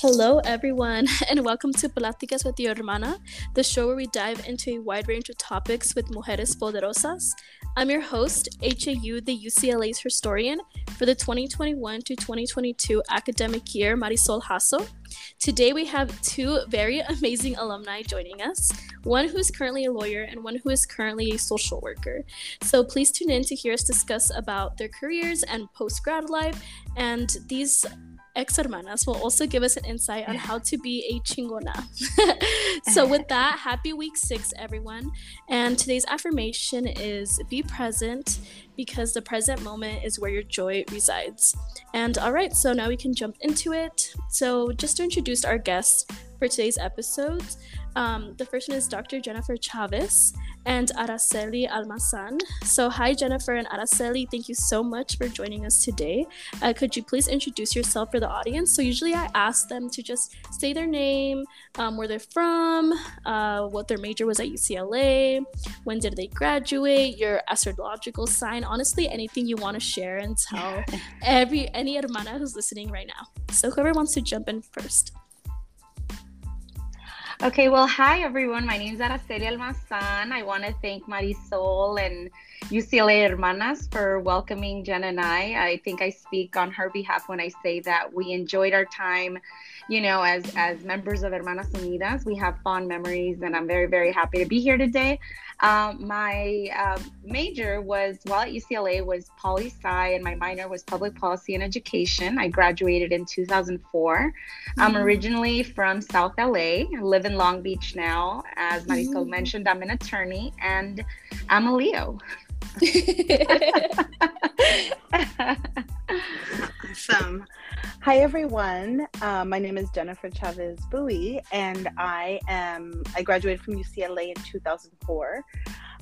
Hello, everyone, and welcome to Pláticas with your hermana, the show where we dive into a wide range of topics with mujeres poderosas. I'm your host, HAU, the UCLA's historian for the 2021 to 2022 academic year, Marisol Hasso. Today, we have two very amazing alumni joining us one who is currently a lawyer and one who is currently a social worker. So, please tune in to hear us discuss about their careers and post grad life. And these ex hermanas will also give us an insight on how to be a chingona. so, with that, happy week six, everyone. And today's affirmation is be present because the present moment is where your joy resides. And all right, so now we can jump into it. So, just to introduce our guests for today's episode, um, the first one is Dr. Jennifer Chavez and Araceli Almazan. So, hi, Jennifer and Araceli. Thank you so much for joining us today. Uh, could you please introduce yourself for the audience? So, usually I ask them to just say their name, um, where they're from, uh, what their major was at UCLA, when did they graduate, your astrological sign. Honestly, anything you want to share and tell every any hermana who's listening right now. So, whoever wants to jump in first. Okay, well, hi everyone. My name is Araceli Almazan. I want to thank Marisol and UCLA Hermanas for welcoming Jen and I. I think I speak on her behalf when I say that we enjoyed our time, you know, as as members of Hermanas Unidas. We have fond memories, and I'm very very happy to be here today. Um, my uh, major was while at UCLA was poli sci, and my minor was public policy and education. I graduated in 2004. Mm-hmm. I'm originally from South LA. I live in Long Beach now. As Marisol mm-hmm. mentioned, I'm an attorney, and I'm a Leo. Awesome. Hi everyone. Uh, my name is Jennifer Chavez Bowie, and I am I graduated from UCLA in 2004.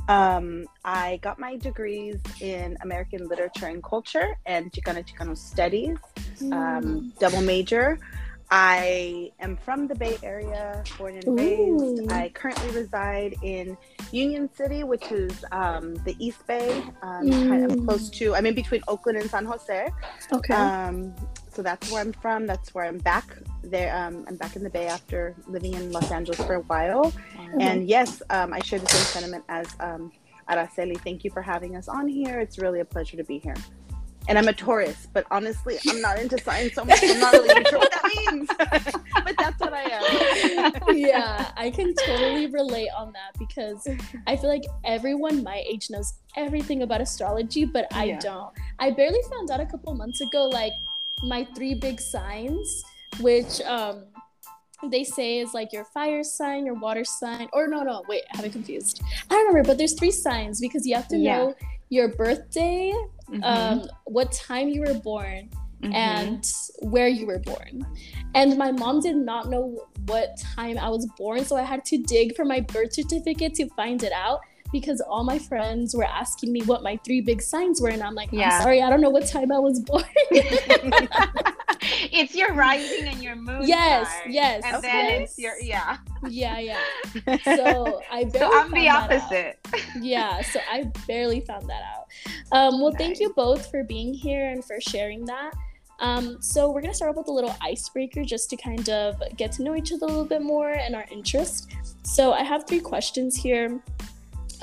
Um, I got my degrees in American Literature and Culture and Chicano Chicano Studies, um, mm. double major. I am from the Bay Area, born and Ooh. raised. I currently reside in Union City, which is um, the East Bay, um, mm. kind of close to. I'm in between Oakland and San Jose. Okay. Um, so that's where I'm from. That's where I'm back. There, um, I'm back in the Bay after living in Los Angeles for a while. Mm-hmm. And yes, um, I share the same sentiment as um, Araceli. Thank you for having us on here. It's really a pleasure to be here and I'm a Taurus, but honestly, I'm not into science so much. I'm not really sure what that means, but that's what I am. yeah, I can totally relate on that because I feel like everyone my age knows everything about astrology, but I yeah. don't. I barely found out a couple months ago, like my three big signs, which um, they say is like your fire sign, your water sign, or no, no, wait, I have it confused. I remember, but there's three signs because you have to yeah. know your birthday, mm-hmm. um, what time you were born, mm-hmm. and where you were born. And my mom did not know what time I was born, so I had to dig for my birth certificate to find it out because all my friends were asking me what my three big signs were, and I'm like, yeah. I'm sorry, I don't know what time I was born. your rising and your moon. Yes, yes. And okay. then it's your yeah. Yeah, yeah. So I So I'm the opposite. Yeah, so I barely found that out. Um, well, nice. thank you both for being here and for sharing that. Um, so we're gonna start off with a little icebreaker just to kind of get to know each other a little bit more and our interest. So I have three questions here.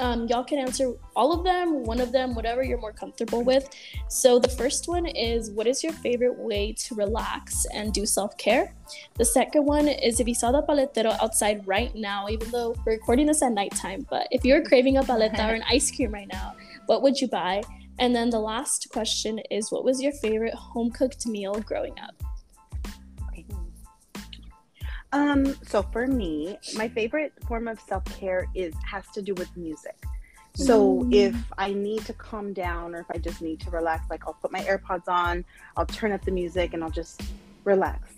Um, y'all can answer all of them, one of them, whatever you're more comfortable with. So, the first one is What is your favorite way to relax and do self care? The second one is If you saw the paletero outside right now, even though we're recording this at nighttime, but if you're craving a paleta or an ice cream right now, what would you buy? And then the last question is What was your favorite home cooked meal growing up? Um, so for me, my favorite form of self care is has to do with music. So mm. if I need to calm down or if I just need to relax, like I'll put my AirPods on, I'll turn up the music and I'll just relax.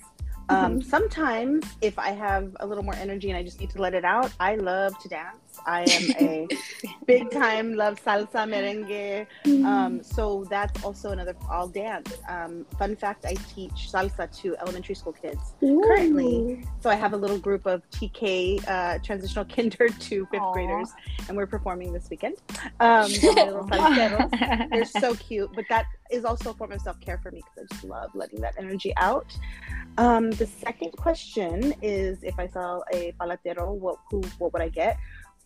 Um, mm-hmm. Um, sometimes if I have a little more energy and I just need to let it out, I love to dance. I am a big time love salsa merengue. Um, so that's also another. I'll dance. Um, fun fact: I teach salsa to elementary school kids Ooh. currently. So I have a little group of TK uh, transitional kinder to fifth Aww. graders, and we're performing this weekend. Um, they're, so cute, but that is also a form of self care for me because I just love letting that energy out. Um, the second question is if I sell a paletero, what who what would I get?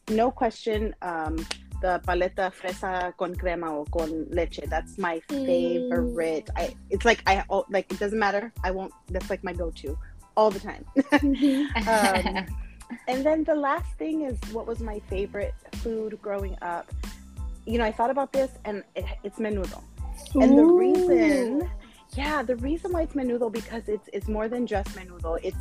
No question. Um, the paleta fresa con crema or con leche. That's my favorite. Mm. I it's like I oh, like it doesn't matter. I won't. That's like my go-to all the time. um, and then the last thing is what was my favorite food growing up. You know, I thought about this, and it, it's menudo. And Ooh. the reason yeah, the reason why it's menudo because it's it's more than just menudo. It's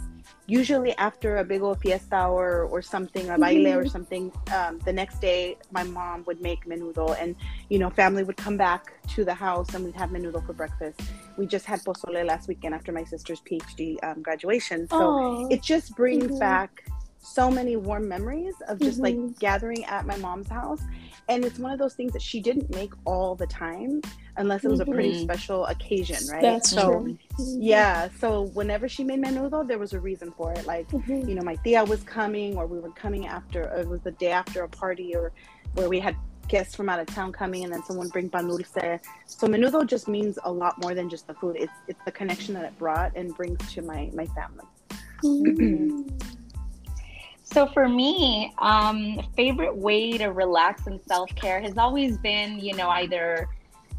usually after a big old fiesta or or something, a baile mm-hmm. or something. Um, the next day, my mom would make menudo, and you know, family would come back to the house and we'd have menudo for breakfast. We just had pozole last weekend after my sister's PhD um, graduation, so Aww. it just brings mm-hmm. back so many warm memories of just mm-hmm. like gathering at my mom's house and it's one of those things that she didn't make all the time unless it was mm-hmm. a pretty mm-hmm. special occasion right That's so true. Mm-hmm. yeah so whenever she made menudo there was a reason for it like mm-hmm. you know my tia was coming or we were coming after it was the day after a party or where we had guests from out of town coming and then someone bring pan dulce so menudo just means a lot more than just the food it's it's the connection that it brought and brings to my my family mm-hmm. So for me, um, favorite way to relax and self care has always been, you know, either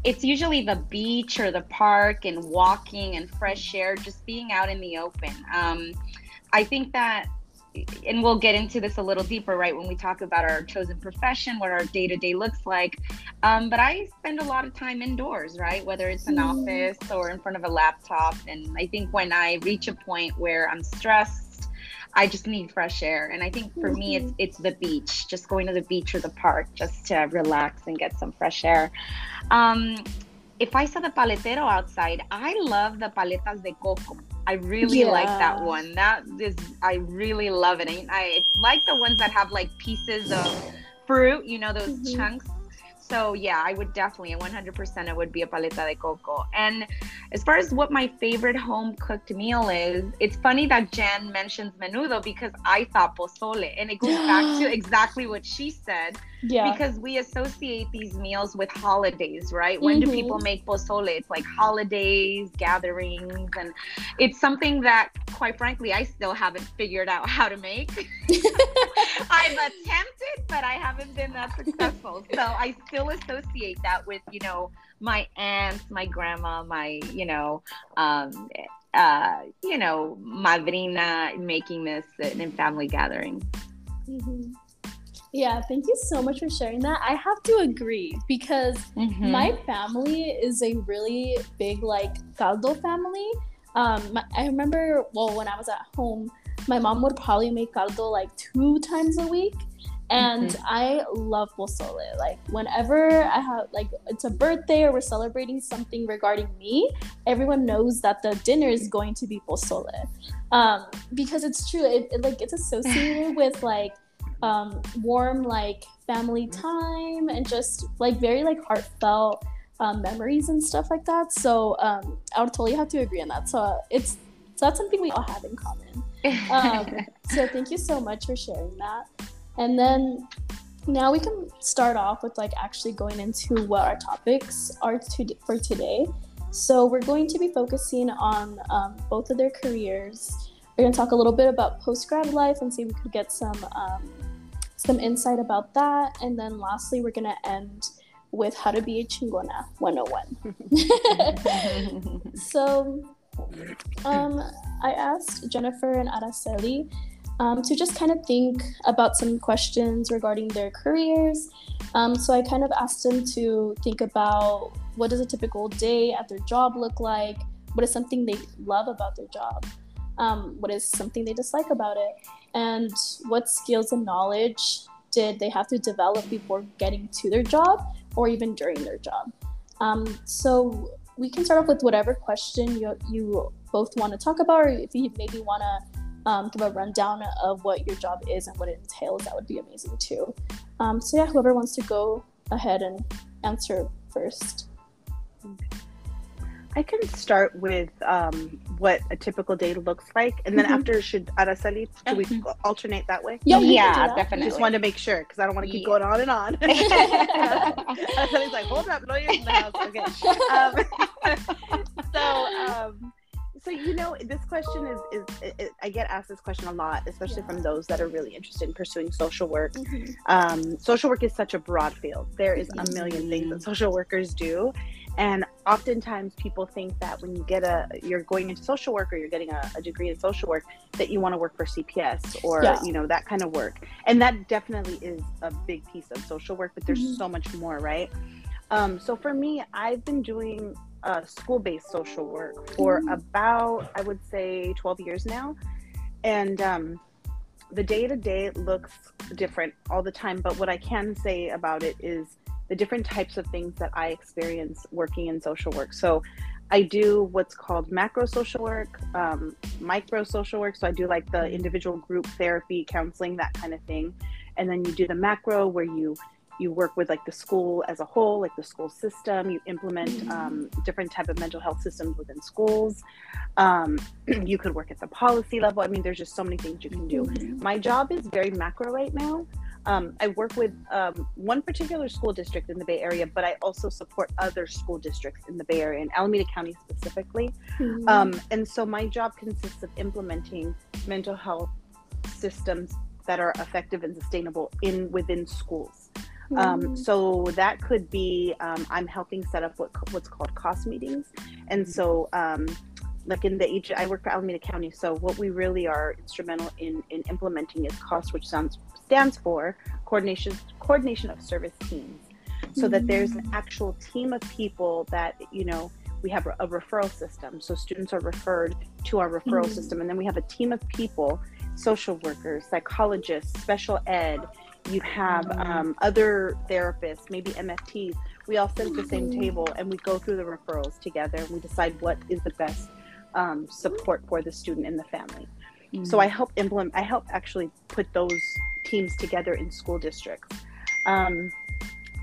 it's usually the beach or the park and walking and fresh air, just being out in the open. Um, I think that, and we'll get into this a little deeper, right, when we talk about our chosen profession, what our day to day looks like. Um, but I spend a lot of time indoors, right, whether it's an mm. office or in front of a laptop. And I think when I reach a point where I'm stressed, I just need fresh air. And I think for me, it's mm-hmm. it's the beach, just going to the beach or the park, just to relax and get some fresh air. Um, if I saw the paletero outside, I love the paletas de coco. I really yeah. like that one. That is, I really love it. I, I like the ones that have like pieces of fruit, you know, those mm-hmm. chunks so yeah, I would definitely, 100% it would be a paleta de coco. And as far as what my favorite home cooked meal is, it's funny that Jen mentions menudo because I thought pozole, and it goes back to exactly what she said. Yeah. Because we associate these meals with holidays, right? When mm-hmm. do people make pozole? It's like holidays, gatherings, and it's something that, quite frankly, I still haven't figured out how to make. I've attempted, but I haven't been that successful. So I still associate that with, you know, my aunts, my grandma, my, you know, um, uh, you know, madrina making this in family gatherings. Mm-hmm. Yeah, thank you so much for sharing that. I have to agree because mm-hmm. my family is a really big like caldo family. Um, I remember well when I was at home, my mom would probably make caldo like two times a week, and mm-hmm. I love pozole. Like whenever I have like it's a birthday or we're celebrating something regarding me, everyone knows that the dinner is going to be pozole, um, because it's true. It, it like it's associated with like um, warm like family time and just like very like heartfelt um, memories and stuff like that. So um, I would totally have to agree on that. So it's so that's something we all have in common. Um, so thank you so much for sharing that. And then now we can start off with like actually going into what our topics are to, for today. So we're going to be focusing on um, both of their careers. We're going to talk a little bit about post grad life and see if we could get some um, some insight about that. And then lastly, we're going to end with how to be a chingona 101. so, um, I asked Jennifer and Araceli um, to just kind of think about some questions regarding their careers. Um, so I kind of asked them to think about what does a typical day at their job look like? What is something they love about their job? Um, what is something they dislike about it? And what skills and knowledge did they have to develop before getting to their job or even during their job. Um, so we can start off with whatever question you, you both want to talk about, or if you maybe want to um, give a rundown of what your job is and what it entails, that would be amazing too. Um, so yeah, whoever wants to go ahead and answer first. I can start with um, what a typical day looks like, and then mm-hmm. after should Araceli, do we mm-hmm. alternate that way? Yeah, yeah, definitely. Just wanted to make sure because I don't want to keep yeah. going on and on. Araceli's like, hold up, lawyers in the house. Okay. Um, so, um, so you know, this question is is it, I get asked this question a lot, especially yeah. from those that are really interested in pursuing social work. Mm-hmm. Um, social work is such a broad field. There is a million things that social workers do, and oftentimes people think that when you get a, you're going into social work or you're getting a, a degree in social work, that you want to work for CPS or, yeah. you know, that kind of work. And that definitely is a big piece of social work, but there's mm-hmm. so much more, right? Um, so for me, I've been doing uh, school based social work for mm-hmm. about, I would say, 12 years now. And um, the day to day looks different all the time. But what I can say about it is, the different types of things that I experience working in social work. So I do what's called macro social work, um, micro social work. So I do like the individual group therapy, counseling, that kind of thing. And then you do the macro where you you work with like the school as a whole, like the school system. You implement mm-hmm. um, different type of mental health systems within schools. Um, you could work at the policy level. I mean, there's just so many things you can do. Mm-hmm. My job is very macro right now. Um, I work with um, one particular school district in the Bay Area, but I also support other school districts in the Bay Area, in Alameda County specifically. Mm-hmm. Um, and so my job consists of implementing mental health systems that are effective and sustainable in within schools. Um, mm-hmm. so that could be um, I'm helping set up what what's called COST meetings, and so um, like in the I work for Alameda County, so what we really are instrumental in in implementing is COST, which sounds stands for coordination coordination of service teams so mm-hmm. that there's an actual team of people that you know we have a referral system so students are referred to our referral mm-hmm. system and then we have a team of people social workers psychologists special ed you have mm-hmm. um, other therapists maybe mfts we all sit at the same mm-hmm. table and we go through the referrals together and we decide what is the best um, support for the student and the family so i help implement i help actually put those teams together in school districts. Um,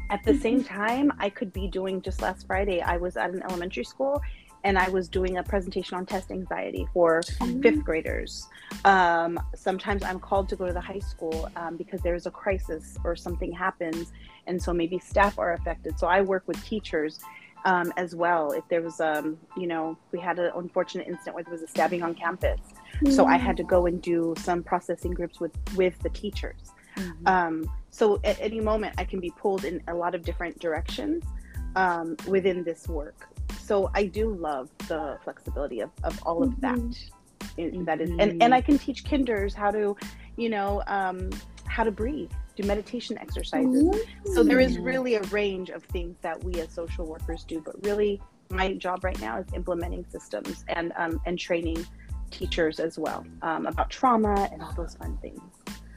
at the same mm-hmm. time, I could be doing just last Friday, I was at an elementary school and I was doing a presentation on test anxiety for mm-hmm. fifth graders. Um, sometimes I'm called to go to the high school um, because there's a crisis or something happens, and so maybe staff are affected. So I work with teachers um, as well. If there was, um, you know, we had an unfortunate incident where there was a stabbing on campus, mm-hmm. so I had to go and do some processing groups with with the teachers. Mm-hmm. Um, so at any moment, I can be pulled in a lot of different directions um, within this work. So I do love the flexibility of, of all of mm-hmm. that. In, that is, and, and I can teach kinders how to, you know, um, how to breathe do meditation exercises. Mm-hmm. So there is really a range of things that we as social workers do, but really my job right now is implementing systems and um, and training teachers as well um, about trauma and all those fun things.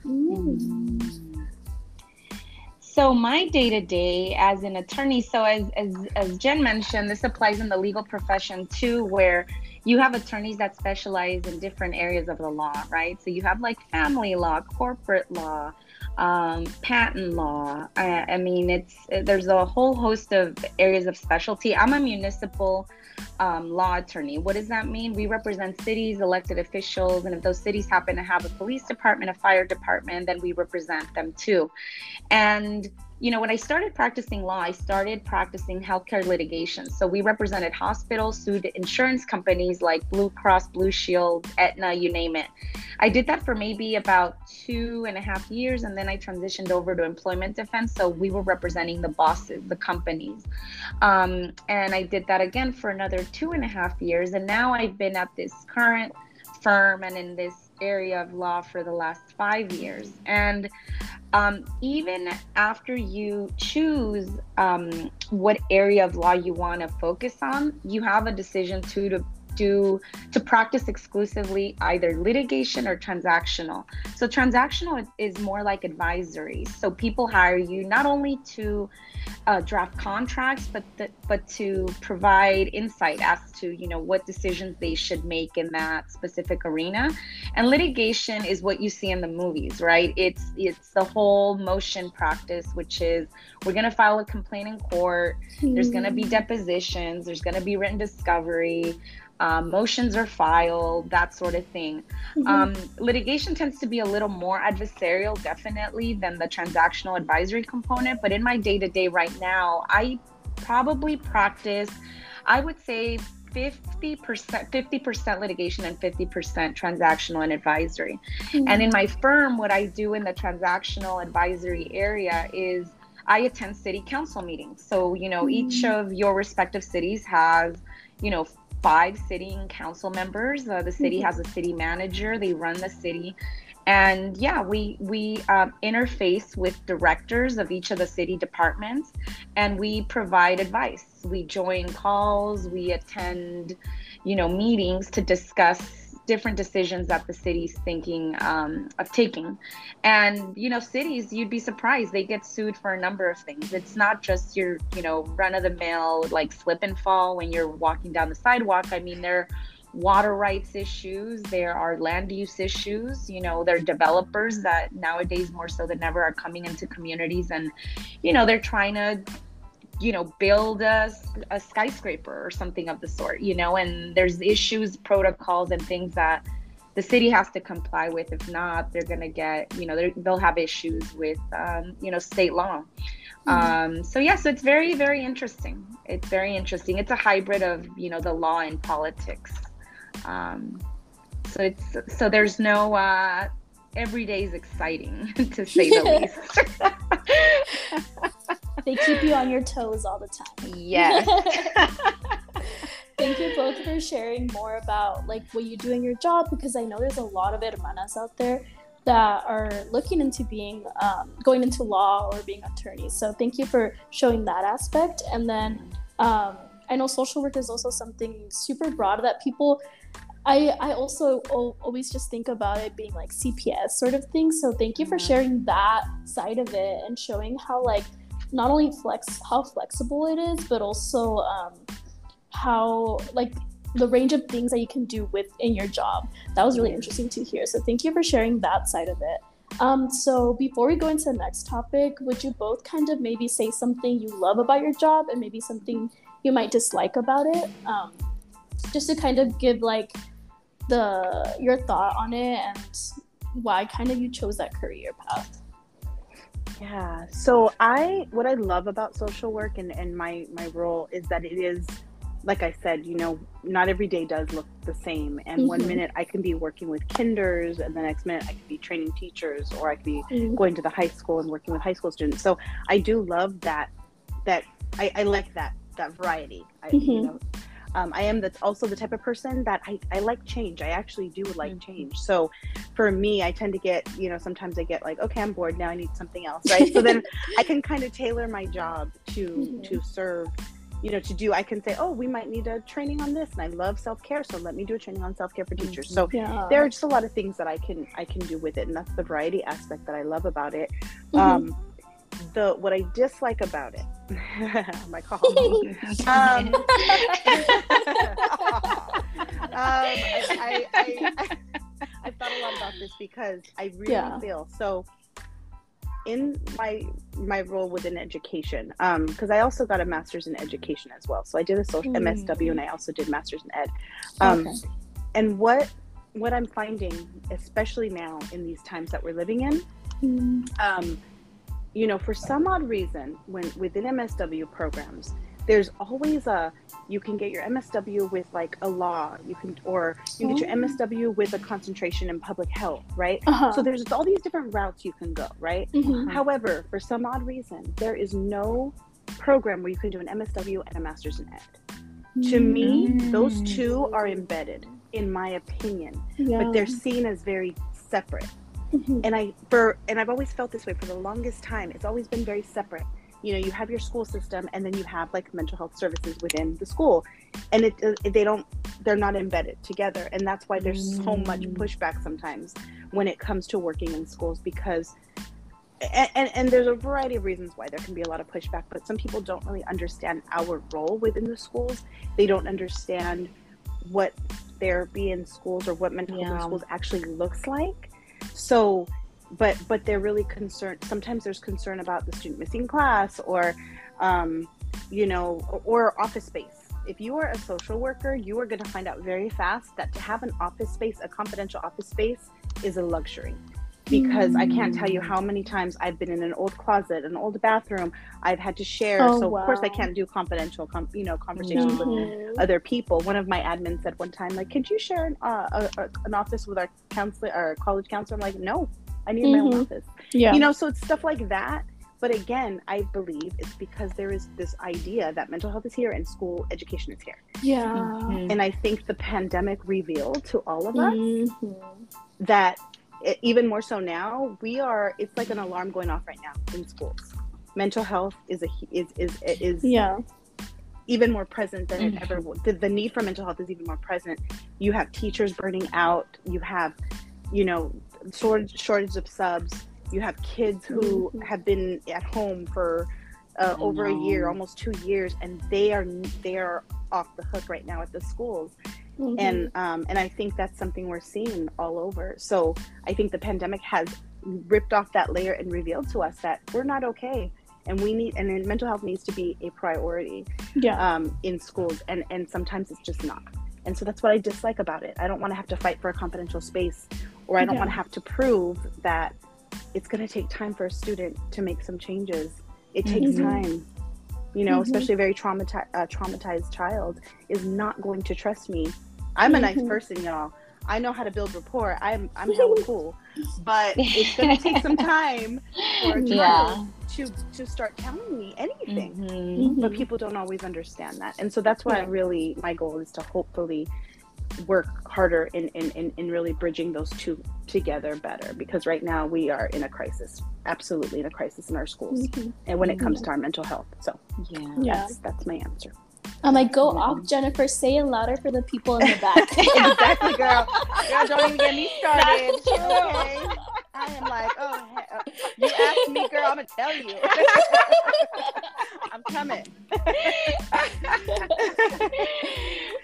Mm. So my day to day as an attorney, so as, as as Jen mentioned, this applies in the legal profession too, where you have attorneys that specialize in different areas of the law, right? So you have like family law, corporate law, um, patent law. I, I, mean, it's there's a whole host of areas of specialty. I'm a municipal um, law attorney. What does that mean? We represent cities, elected officials, and if those cities happen to have a police department, a fire department, then we represent them too. And you know, when I started practicing law, I started practicing healthcare litigation. So we represented hospitals, sued insurance companies like Blue Cross, Blue Shield, Aetna, you name it. I did that for maybe about two and a half years, and then I transitioned over to employment defense. So we were representing the bosses, the companies. Um, and I did that again for another two and a half years. And now I've been at this current firm and in this area of law for the last five years. And um, even after you choose um, what area of law you want to focus on, you have a decision to to do to practice exclusively either litigation or transactional. So transactional is more like advisory. So people hire you not only to uh, draft contracts, but the, but to provide insight as to you know what decisions they should make in that specific arena. And litigation is what you see in the movies, right? It's it's the whole motion practice, which is we're going to file a complaint in court. Mm-hmm. There's going to be depositions. There's going to be written discovery um, motions are filed, that sort of thing. Mm-hmm. Um, litigation tends to be a little more adversarial, definitely, than the transactional advisory component. But in my day to day right now, I probably practice, I would say, 50% 50% litigation and 50% transactional and advisory. Mm-hmm. And in my firm what I do in the transactional advisory area is I attend city council meetings. So, you know, mm-hmm. each of your respective cities has, you know, five sitting council members. Uh, the city mm-hmm. has a city manager. They run the city, and yeah, we we um, interface with directors of each of the city departments, and we provide advice. We join calls. We attend, you know, meetings to discuss different decisions that the city's thinking um, of taking. And, you know, cities, you'd be surprised, they get sued for a number of things. It's not just your, you know, run of the mill, like slip and fall when you're walking down the sidewalk. I mean, there are water rights issues, there are land use issues, you know, there are developers that nowadays more so than ever are coming into communities and, you know, they're trying to you know build a, a skyscraper or something of the sort you know and there's issues protocols and things that the city has to comply with. If not they're going to get you know they'll have issues with um, you know state law. Mm-hmm. um, so yeah so it's very very interesting. It's very interesting. It's a hybrid of you know the law and politics. Um, so it's so there's no uh, every day is exciting to say the least they keep you on your toes all the time. Yes. Thank you both for sharing more about like what you do in your job because I know there's a lot of hermanas out there that are looking into being um, going into law or being attorneys. So thank you for showing that aspect. And then um, I know social work is also something super broad that people. I, I also always just think about it being like CPS sort of thing. So thank you for sharing that side of it and showing how like not only flex how flexible it is, but also um, how like the range of things that you can do within your job. That was really interesting to hear. So thank you for sharing that side of it. Um, so before we go into the next topic, would you both kind of maybe say something you love about your job and maybe something you might dislike about it? Um, just to kind of give like the your thought on it and why kind of you chose that career path. Yeah. So I what I love about social work and, and my my role is that it is like I said, you know, not every day does look the same. And mm-hmm. one minute I can be working with kinders, and the next minute I could be training teachers, or I could be mm-hmm. going to the high school and working with high school students. So I do love that. That I, I like that that variety. I, mm-hmm. You know, um, I am that's also the type of person that I, I like change. I actually do like mm-hmm. change. So for me, I tend to get, you know, sometimes I get like, okay, I'm bored now. I need something else, right? so then I can kind of tailor my job to mm-hmm. to serve you know to do i can say oh we might need a training on this and i love self-care so let me do a training on self-care for teachers so yeah. there are just a lot of things that i can i can do with it and that's the variety aspect that i love about it mm-hmm. um the what i dislike about it my call. um, um, I, I, I, I, thought a lot about this because I really yeah. feel so in my my role within education um because um, I also got a master's in education as well. So I did a social mm. MSW and I also did masters in ed. Um, okay. And what what I'm finding, especially now in these times that we're living in, mm. um, you know, for some odd reason, when within MSW programs, there's always a you can get your MSW with like a law, you can or you can get your MSW with a concentration in public health, right? Uh-huh. So there's all these different routes you can go, right? Mm-hmm. However, for some odd reason, there is no program where you can do an MSW and a master's in ed. Mm-hmm. To me, those two are embedded, in my opinion, yeah. but they're seen as very separate. Mm-hmm. And I for and I've always felt this way for the longest time. It's always been very separate. You know, you have your school system and then you have like mental health services within the school. and it, it they don't they're not embedded together and that's why there's so much Mm. pushback sometimes when it comes to working in schools because and, and, and there's a variety of reasons why there can be a lot of pushback but some people don't really understand our role within the schools they don't understand what therapy in schools or what mental health in schools actually looks like so but but they're really concerned sometimes there's concern about the student missing class or um, you know or, or office space. If you are a social worker you are going to find out very fast that to have an office space a confidential office space is a luxury because I can't tell you how many times I've been in an old closet, an old bathroom. I've had to share, Oh, so of course I can't do confidential, com- you know, conversations with other people. One of my admins said one time, like, "Could you share an, uh, a, a, an office with our counselor, our college counselor?" I'm like, "No, I need my own Mhm. office." Yeah. You know, so it's stuff like that. But again, I believe it's because there is this idea that mental health is here and school education is here. yeah. Mhm. And I think the pandemic revealed to all of us Mhm. that even more so now we are it's like an alarm going off right now in schools mental health is a is is is Yeah. even more present than Mhm. it ever was the, the need for mental health is even more present you have teachers burning out you have you know shortage shortage of subs you have kids who Mhm. have been at home for uh, I over a year almost two years and they are they are off the hook right now at the schools Mhm. and um, and I think that's something we're seeing all over. So I think the pandemic has ripped off that layer and revealed to us that we're not okay, and we need and mental health needs to be a priority yeah. um, in schools, and and sometimes it's just not. And so that's what I dislike about it. I don't want to have to fight for a confidential space, or I don't Yeah. want to have to prove that it's going to take time for a student to make some changes. It takes Mhm. time. You know, Mhm. especially a very uh, traumatized child is not going to trust me. I'm a nice Mhm. person, y'all. I know how to build rapport. I'm I'm hella cool, but it's gonna take some time for a Yeah. to to start telling me anything Mhm. but people don't always understand that and so that's why I really my goal is to hopefully work harder in, in, in, in really bridging those two together better because right now we are in a crisis absolutely in a crisis in our schools Mhm. and when it comes to our mental health so Yeah. Yeah. that's that's my answer I'm like, go off, Jennifer. Say it louder for the people in the back. exactly girl girl don't even get me started okay I am like oh uh, you asked me girl I'm gonna tell you I'm coming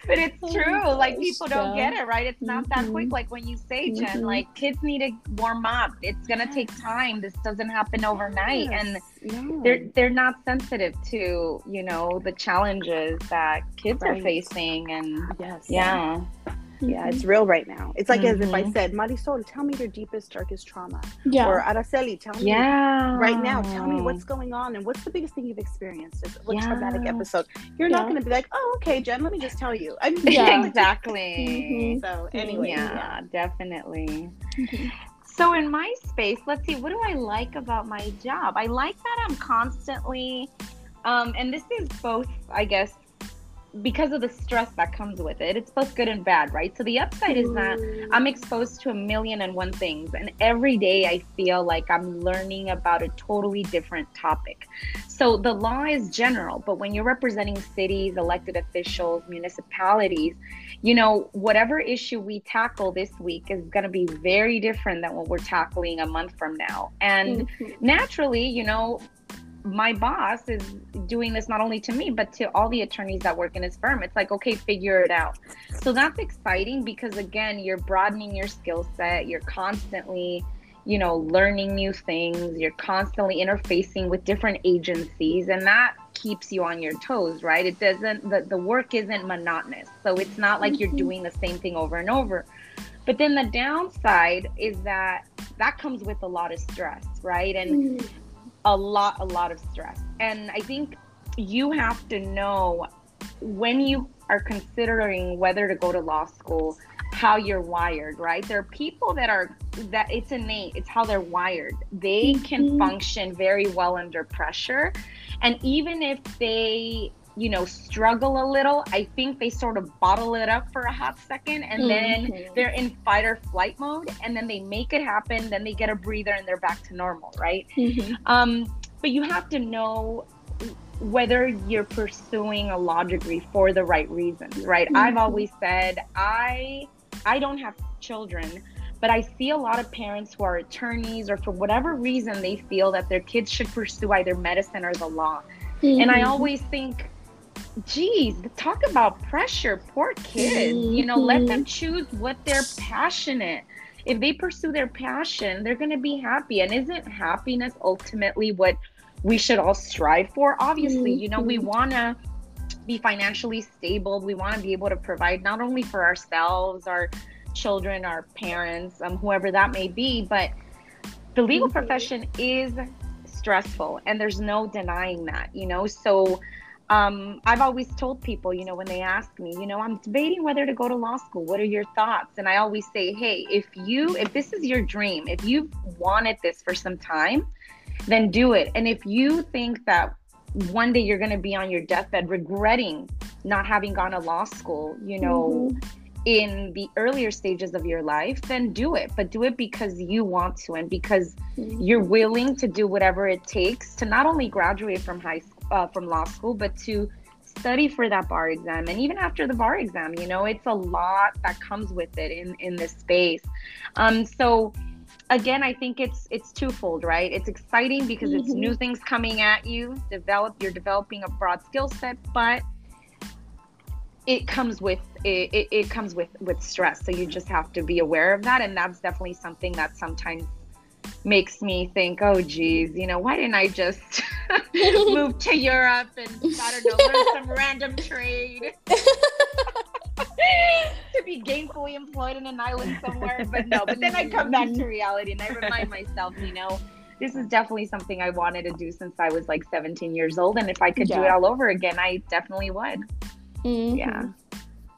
but it's true. Like people don't get it, right? It's not that quick. Like when you say, Jen, Mhm. like kids need to warm up. It's gonna take time. This doesn't happen overnight. And Yes. No. they're they're not sensitive to, you know, the challenges that kids are facing and yes yeah. Yeah, it's real right now. It's like as if I Mhm. said, Marisol, tell me your deepest, darkest trauma. yeah. Or Araceli, tell me Yeah. right now, tell me what's going on and what's the biggest thing you've experienced? What traumatic episode? You're not going to be like, oh, okay, Jen, let me just tell you. I mean, Yeah. exactly. So anyway, yeah, yeah. definitely. So in my space, let's see, what do I like about my job? I like that I'm constantly, um, and this is both, I guess, because of the stress that comes with it. It's both good and bad, right? So the upside is that I'm exposed to a million and one things, and every day I feel like I'm learning about a totally different topic. So the law is general, but when you're representing cities, elected officials, municipalities, you know, whatever issue we tackle this week is going to be very different than what we're tackling a month from now. And Mhm. naturally, you know, my boss is doing this not only to me, but to all the attorneys that work in his firm. It's like, okay, figure it out. So that's exciting because, again, you're broadening your skill set. You're constantly, you know, learning new things. You're constantly interfacing with different agencies, and that keeps you on your toes, right? It doesn't, the, the work isn't monotonous. So it's not like you're Mhm. doing the same thing over and over. But then the downside is that that comes with a lot of stress, right? And Mhm. A lot a lot of stress. And i think you have to know when you are considering whether to go to law school how you're wired right? There are people that are that it's innate. It's how they're wired. They can Mhm. function very well under pressure. And even if they you know struggle a little i think they sort of bottle it up for a hot second and then Mhm. they're in fight or flight mode and then they make it happen then they get a breather and they're back to normal right Mhm. um, but you have to know whether you're pursuing a law degree for the right reasons, right? Mm-hmm. I've always said I I don't have children, but I see a lot of parents who are attorneys or for whatever reason they feel that their kids should pursue either medicine or the law. Mm-hmm. And I mm-hmm. always think geez, talk about pressure. Poor kids. You know, let them mm-hmm. choose what they're passionate. If they pursue their passion, they're going to be happy. And isn't happiness ultimately what we should all strive for? Obviously, you know, we mm-hmm. want to be financially stable. We want to be able to provide not only for ourselves, our children, our parents, um, whoever that may be, but the legal mm-hmm. profession is stressful and there's no denying that, you know? So, um, I've always told people, you know, when they ask me, you know, I'm debating whether to go to law school. What are your thoughts? And I always say, hey, if you, if this is your dream, if you've wanted this for some time, then do it. And if you think that one day you're going to be on your deathbed regretting not having gone to law school, you know, mm-hmm. in the earlier stages of your life, then do it. But do it because you want to and because mm-hmm. you're willing to do whatever it takes to not only graduate from high school uh, from law school, but to study for that bar exam and even after the bar exam you know it's a lot that comes with it in in this space. Um so again i think it's it's twofold right? It's exciting because mm-hmm. it's new things coming at you develop you're developing a broad skill set but it comes with it, it, it comes with with stress. So you just have to be aware of that. And that's definitely something that sometimes makes me think, oh, geez, you know, why didn't I just move to Europe and I don't know, learn some random trade to be gainfully employed in an island somewhere? But no, but then I come back to reality and I remind myself, you know, this is definitely something I wanted to do since I was like 17 years old. And if I could yeah. do it all over again, I definitely would. Mm-hmm. Yeah.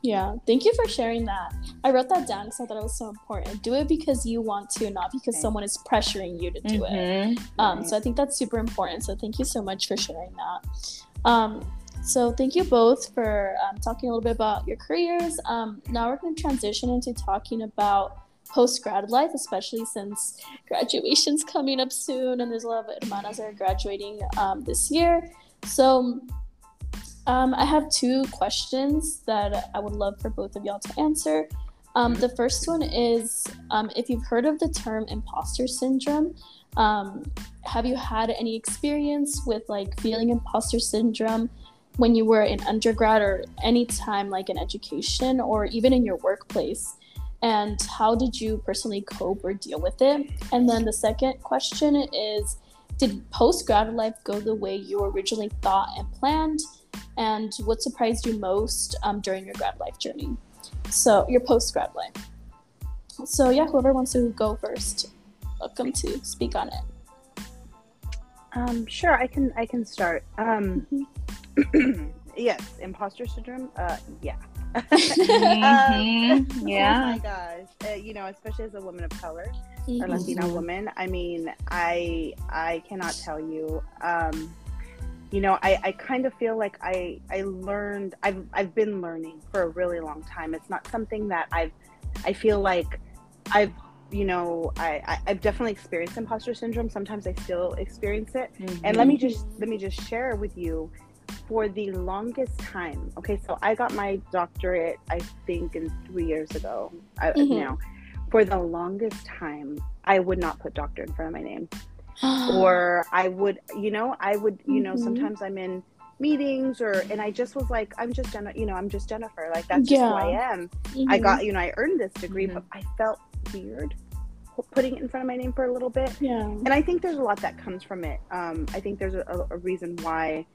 Yeah, thank you for sharing that. I wrote that down because I thought it was so important. Do it because you want to, not because okay. someone is pressuring you to do mm-hmm. it. Um, So I think that's super important. So thank you so much for sharing that. Um, so thank you both for um, talking a little bit about your careers. Um, now we're going to transition into talking about post grad life, especially since graduation's coming up soon, and there's a lot of hermanas that are graduating um, this year. So um, I have two questions that I would love for both of y'all to answer. Um, the first one is um, if you've heard of the term imposter syndrome, um, have you had any experience with like feeling imposter syndrome when you were in undergrad or any time like in education or even in your workplace? And how did you personally cope or deal with it? And then the second question is Did post grad life go the way you originally thought and planned? And what surprised you most um, during your grad life journey. So, your post grad life. So, yeah, whoever wants to go first, welcome to speak on it. Um, sure, I can. I can start. Um, mm-hmm. yes, imposter syndrome. Uh, yeah. mm-hmm. um, yeah. Oh my gosh. Uh, you know, especially as a woman of color mm-hmm. or Latina woman. I mean, I I cannot tell you. Um, you know I, I kind of feel like I I learned I've I've been learning for a really long time. It's not something that I've I feel like I've you know I, I have definitely experienced imposter syndrome. Sometimes I still experience it. Mm-hmm. And let me just let me just share with you for the longest time. Okay, so I got my doctorate I think in three years ago. I, mm-hmm. Now, for the longest time, I would not put doctor in front of my name. or I would, you know, I would, you know, mm-hmm. sometimes I'm in meetings or and I just was like, I'm just Jennifer, you know, I'm just Jennifer. Like that's yeah. just who I am. Mm-hmm. I got, you know, I earned this degree, mm-hmm. but I felt weird putting it in front of my name for a little bit. Yeah. And I think there's a lot that comes from it. Um, I think there's a, a reason why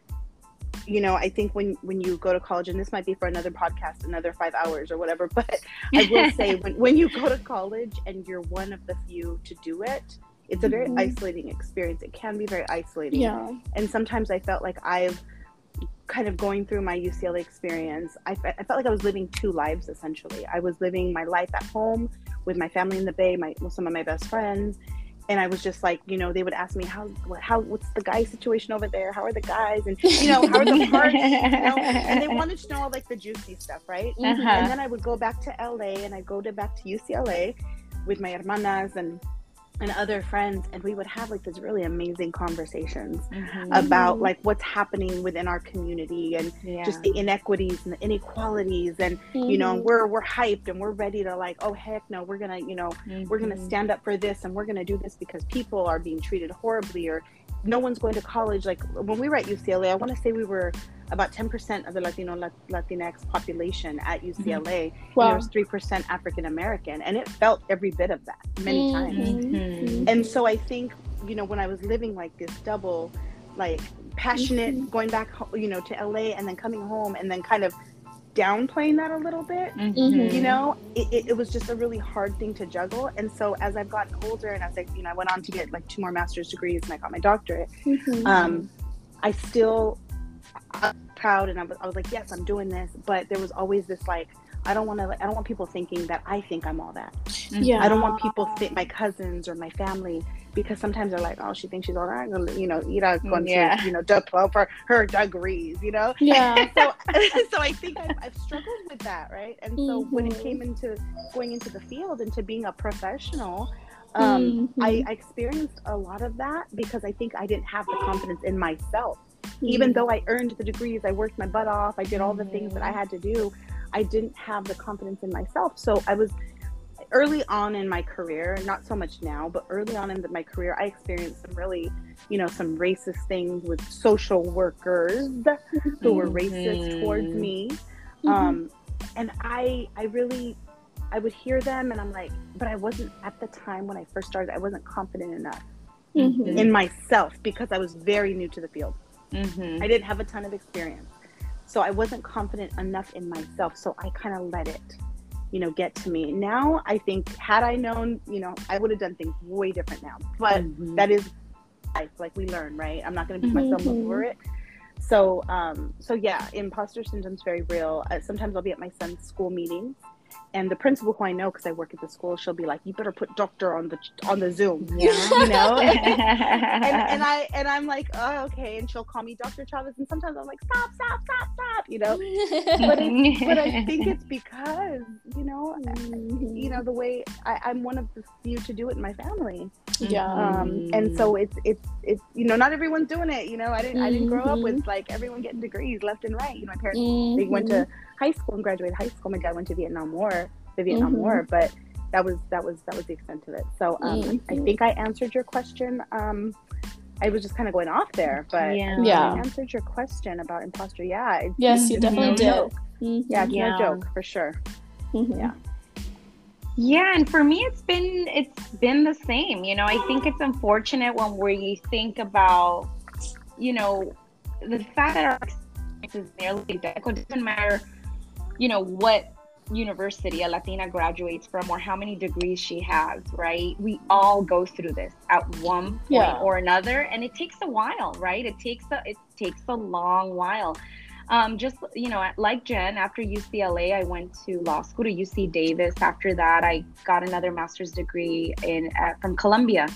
you know i think when when you go to college and this might be for another podcast another five hours or whatever but i will say when, when you go to college and you're one of the few to do it it's a very mm-hmm. isolating experience. It can be very isolating. Yeah. And sometimes I felt like I've kind of going through my UCLA experience, I, I felt like I was living two lives essentially. I was living my life at home with my family in the Bay, my with some of my best friends, and I was just like, you know, they would ask me how, how, what's the guy situation over there? How are the guys? And you know, how are the parts? You know? And they wanted to know all like the juicy stuff, right? Uh-huh. And then I would go back to LA, and I go to back to UCLA with my hermanas and and other friends and we would have like these really amazing conversations mm-hmm. about like what's happening within our community and yeah. just the inequities and the inequalities and mm-hmm. you know mm-hmm. we're we're hyped and we're ready to like oh heck no we're gonna you know mm-hmm. we're gonna mm-hmm. stand up for this and we're gonna do this because people are being treated horribly or no one's going to college like when we were at ucla i want to say we were about 10% of the Latino Latinx population at UCLA. Mm-hmm. Wow. And there was 3% African American. And it felt every bit of that many mm-hmm. times. Mm-hmm. And so I think, you know, when I was living like this double, like passionate, mm-hmm. going back, you know, to LA and then coming home and then kind of downplaying that a little bit, mm-hmm. you know, it, it, it, was just a really hard thing to juggle. And so as I've gotten older and as I, you know, I went on to get like two more master's degrees and I got my doctorate, mm-hmm. um, I still proud and I was, I was like, yes, I'm doing this. But there was always this like, I don't want to, I don't want people thinking that I think I'm all that. Yeah. I don't want people think my cousins or my family because sometimes they're like, oh, she thinks she's all right. You know, Ira going yeah. to, you know, diploma for her degrees, you know? Yeah. so, so I think I've, I've, struggled with that, right? And so mm-hmm. when it came into going into the field and to being a professional, um, mm-hmm. I, I experienced a lot of that because I think I didn't have the confidence in myself even though I earned the degrees, I worked my butt off, I did all the things that I had to do, I didn't have the confidence in myself. So I was early on in my career, not so much now, but early on in the, my career, I experienced some really, you know, some racist things with social workers who were racist mm-hmm. towards me. Mm-hmm. Um, and I, I really, I would hear them and I'm like, but I wasn't at the time when I first started, I wasn't confident enough mm-hmm. in myself because I was very new to the field. Mm-hmm. I didn't have a ton of experience. So I wasn't confident enough in myself. So I kind of let it, you know, get to me. Now I think had I known, you know, I would have done things way different now. But mm-hmm. that is life. Like we learn, right? I'm not going to beat myself mm-hmm. over it. So, um, so yeah, imposter syndrome is very real. Uh, sometimes I'll be at my son's school meetings and the principal who I know because I work at the school, she'll be like, "You better put doctor on the on the Zoom," yeah. you know. and, and, I and I'm like, "Oh, okay," and she'll call me Dr. Chavez, and sometimes I'm like, "Stop, stop, stop, stop," you know. but but I think it's because you know, you know the way I, am one of the few to do it in my family. Yeah. Um, and so it's it's it's you know not everyone's doing it. You know, I didn't mm-hmm. I didn't grow up with mm-hmm. like everyone getting degrees left and right. You know, my parents mm-hmm. they went to mm-hmm high school and graduated high school. My dad went to Vietnam War, the Vietnam mm-hmm. War, but that was that was that was the extent of it. So um, mm-hmm. I think I answered your question. Um, I was just kind of going off there, but yeah, yeah. I answered your question about imposter. Yeah, it's, yes, you definitely no did. Mm-hmm. Yeah, it's yeah. no joke for sure. Mm-hmm. Yeah. Yeah, and for me it's been it's been the same. You know, I think it's unfortunate when we think about, you know, the fact that our experience is nearly identical. It doesn't matter you know what university a Latina graduates from or how many degrees she has, right? We all go through this at one point yeah. or another, and it takes a while, right? It takes a it takes a long while. Um, just you know, like Jen, after UCLA, I went to law school to UC Davis. After that, I got another master's degree in uh, from Columbia,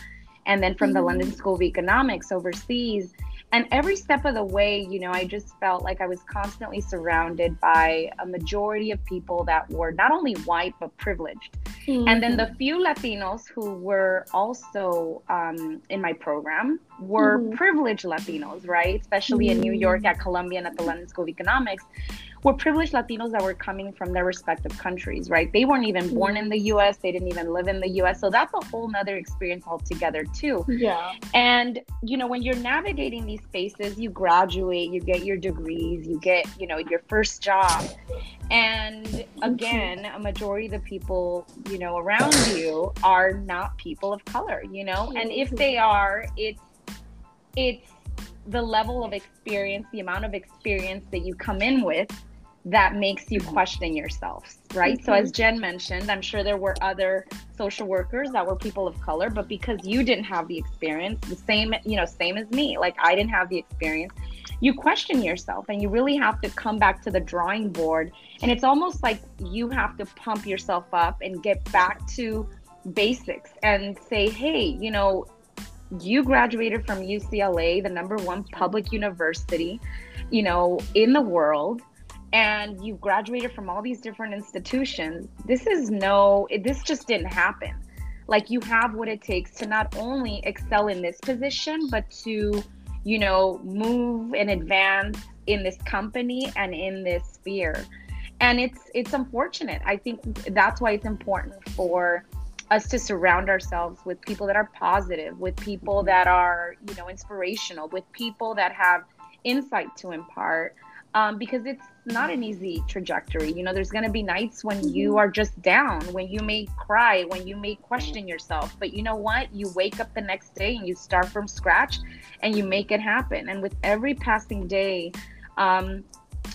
and then from mm-hmm. the London School of Economics overseas and every step of the way you know i just felt like i was constantly surrounded by a majority of people that were not only white but privileged mm-hmm. and then the mm-hmm. few latinos who were also um, in my program were mm-hmm. privileged latinos right especially mm-hmm. in new york mm-hmm. at columbia and at the london school of economics were privileged Latinos that were coming from their respective countries, right? They weren't even born in the US, they didn't even live in the US. So that's a whole nother experience altogether, too. Yeah. And, you know, when you're navigating these spaces, you graduate, you get your degrees, you get, you know, your first job. And again, a majority of the people, you know, around you are not people of color, you know? And if they are, it's, it's, the level of experience, the amount of experience that you come in with that makes you question yourself, right? Mm-hmm. So, as Jen mentioned, I'm sure there were other social workers that were people of color, but because you didn't have the experience, the same, you know, same as me, like I didn't have the experience, you question yourself and you really have to come back to the drawing board. And it's almost like you have to pump yourself up and get back to basics and say, hey, you know, you graduated from UCLA, the number one public university, you know, in the world and you graduated from all these different institutions this is no this just didn't happen. Like you have what it takes to not only excel in this position but to you know move and advance in this company and in this sphere. And it's it's unfortunate. I think that's why it's important for us to surround ourselves with people that are positive with people mm-hmm. that are you know inspirational with people that have insight to impart um, because it's not an easy trajectory. You know, there's going to be nights when you mm-hmm. are just down, when you may cry, when you may question yourself. But you know what? You wake up the next day and you start from scratch and you make it happen. And with every passing day, um,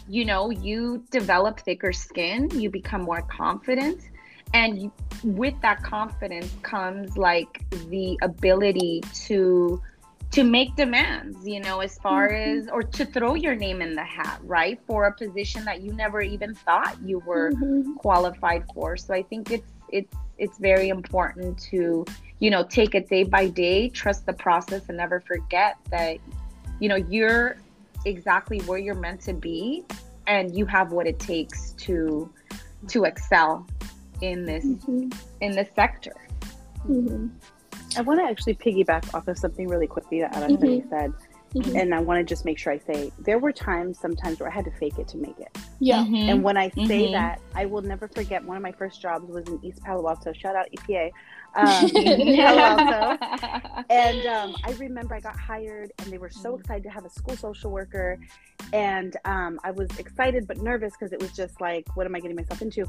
you know, you develop thicker skin, you become more confident. And with that confidence comes like the ability to to make demands, you know, as far mm-hmm. as or to throw your name in the hat, right? For a position that you never even thought you were mm-hmm. qualified for. So I think it's it's it's very important to, you know, take it day by day, trust the process and never forget that you know, you're exactly where you're meant to be and you have what it takes to to excel in this mm-hmm. in this sector. Mm-hmm. I want to actually piggyback off of something really quickly that Araceli mm-hmm. said. Mm-hmm. And I want to just make sure I say there were times sometimes where I had to fake it to make it. Yeah. Mm-hmm. And when I say mm-hmm. that, I will never forget one of my first jobs was in East Palo Alto. Shout out EPA. Um, Palo Alto. And um, I remember I got hired and they were so excited to have a school social worker. And um, I was excited but nervous because it was just like, what am I getting myself into?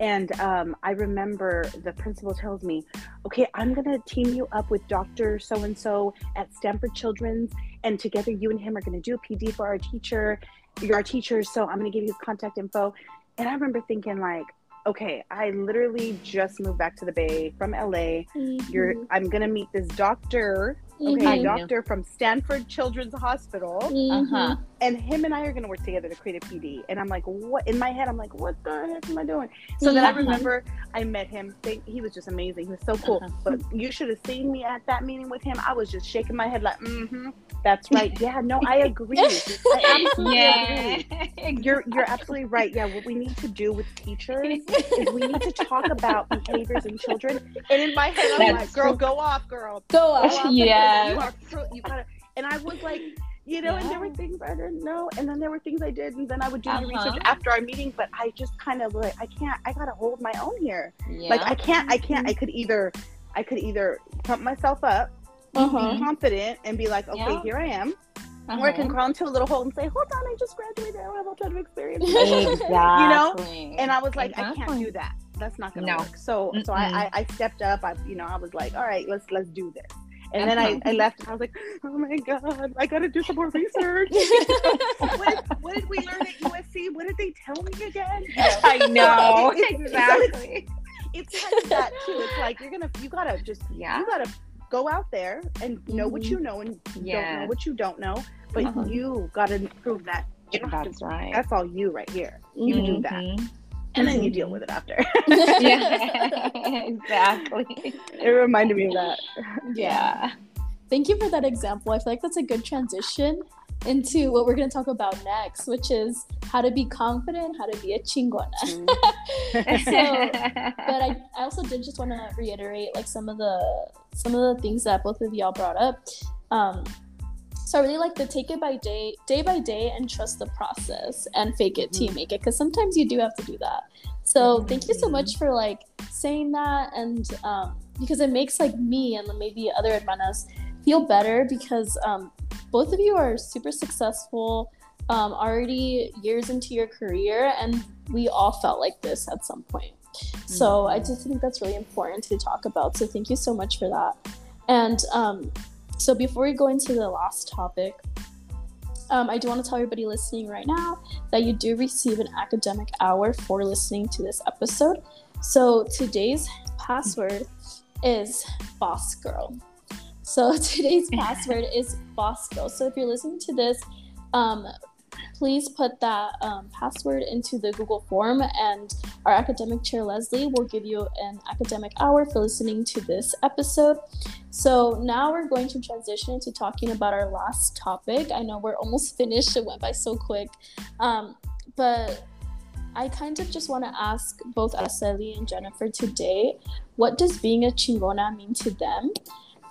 And um, I remember the principal tells me, okay, I'm going to team you up with Dr. So and so at Stanford Children's, and together you and him are going to do a PD for our teacher. You're our teacher, so I'm going to give you his contact info. And I remember thinking, like, okay, I literally just moved back to the Bay from LA. Mm-hmm. You're, I'm going to meet this doctor okay, mm-hmm. doctor from Stanford Children's Hospital. Mm-hmm. Uh-huh. And him and I are going to work together to create a PD. And I'm like, what? In my head, I'm like, what the heck am I doing? So then I remember I met him. He was just amazing. He was so cool. Uh-huh. But you should have seen me at that meeting with him. I was just shaking my head like, mm-hmm. That's right. Yeah, no, I agree. I absolutely yeah. agree. You're you're absolutely right. Yeah, what we need to do with teachers is we need to talk about behaviors in children. And in my head, I'm That's like, girl, true. go off, girl. Go off. Yeah. You, are, you gotta and I was like, you know, yeah. and there were things I didn't know, and then there were things I did, and then I would do uh-huh. the research after our meeting. But I just kind of like, I can't, I gotta hold my own here. Yeah. Like I can't, I can't. I could either, I could either pump myself up uh-huh. be confident and be like, okay, yeah. here I am. Uh-huh. Or I can crawl into a little hole and say, hold on, I just graduated. I don't have a ton of experience. Exactly. you know? And I was like, exactly. I can't do that. That's not gonna no. work. So Mm-mm. so I, I, I stepped up. I you know, I was like, all right, let's let's do this. And then I, I left and I was like, oh my God, I got to do some more research. what, what, did we learn at USC? What did they tell me again? I know. exactly. it's, it's kind of that too. It's like, you're going to, you got to just, yeah. you got to go out there and know mm-hmm. what you know and yeah. don't know what you don't know. But uh-huh. you got to prove that. That's to, right. That's all you right here. You mm-hmm. do that. Mm-hmm. And then you deal with it after. yeah, exactly. It reminded me of that. Yeah. Thank you for that example. I feel like that's a good transition into what we're going to talk about next, which is how to be confident, how to be a chingona. Mm. so, but I, I also did just want to reiterate like some of the some of the things that both of y'all brought up. Um, so I really like the take it by day, day by day, and trust the process and fake it till you mm. make it. Because sometimes you do have to do that. So mm-hmm. thank you so much for like saying that, and um, because it makes like me and maybe other hermanas feel better because um, both of you are super successful, um, already years into your career, and we all felt like this at some point. So mm-hmm. I just think that's really important to talk about. So thank you so much for that. And um, so before we go into the last topic, um, I do want to tell everybody listening right now that you do receive an academic hour for listening to this episode. So today's password is boss girl. So today's password is boss girl. So if you're listening to this, um, please put that um, password into the Google form, and our academic chair Leslie will give you an academic hour for listening to this episode. So now we're going to transition into talking about our last topic. I know we're almost finished; it went by so quick, um, but I kind of just want to ask both Araceli and Jennifer today what does being a chingona mean to them?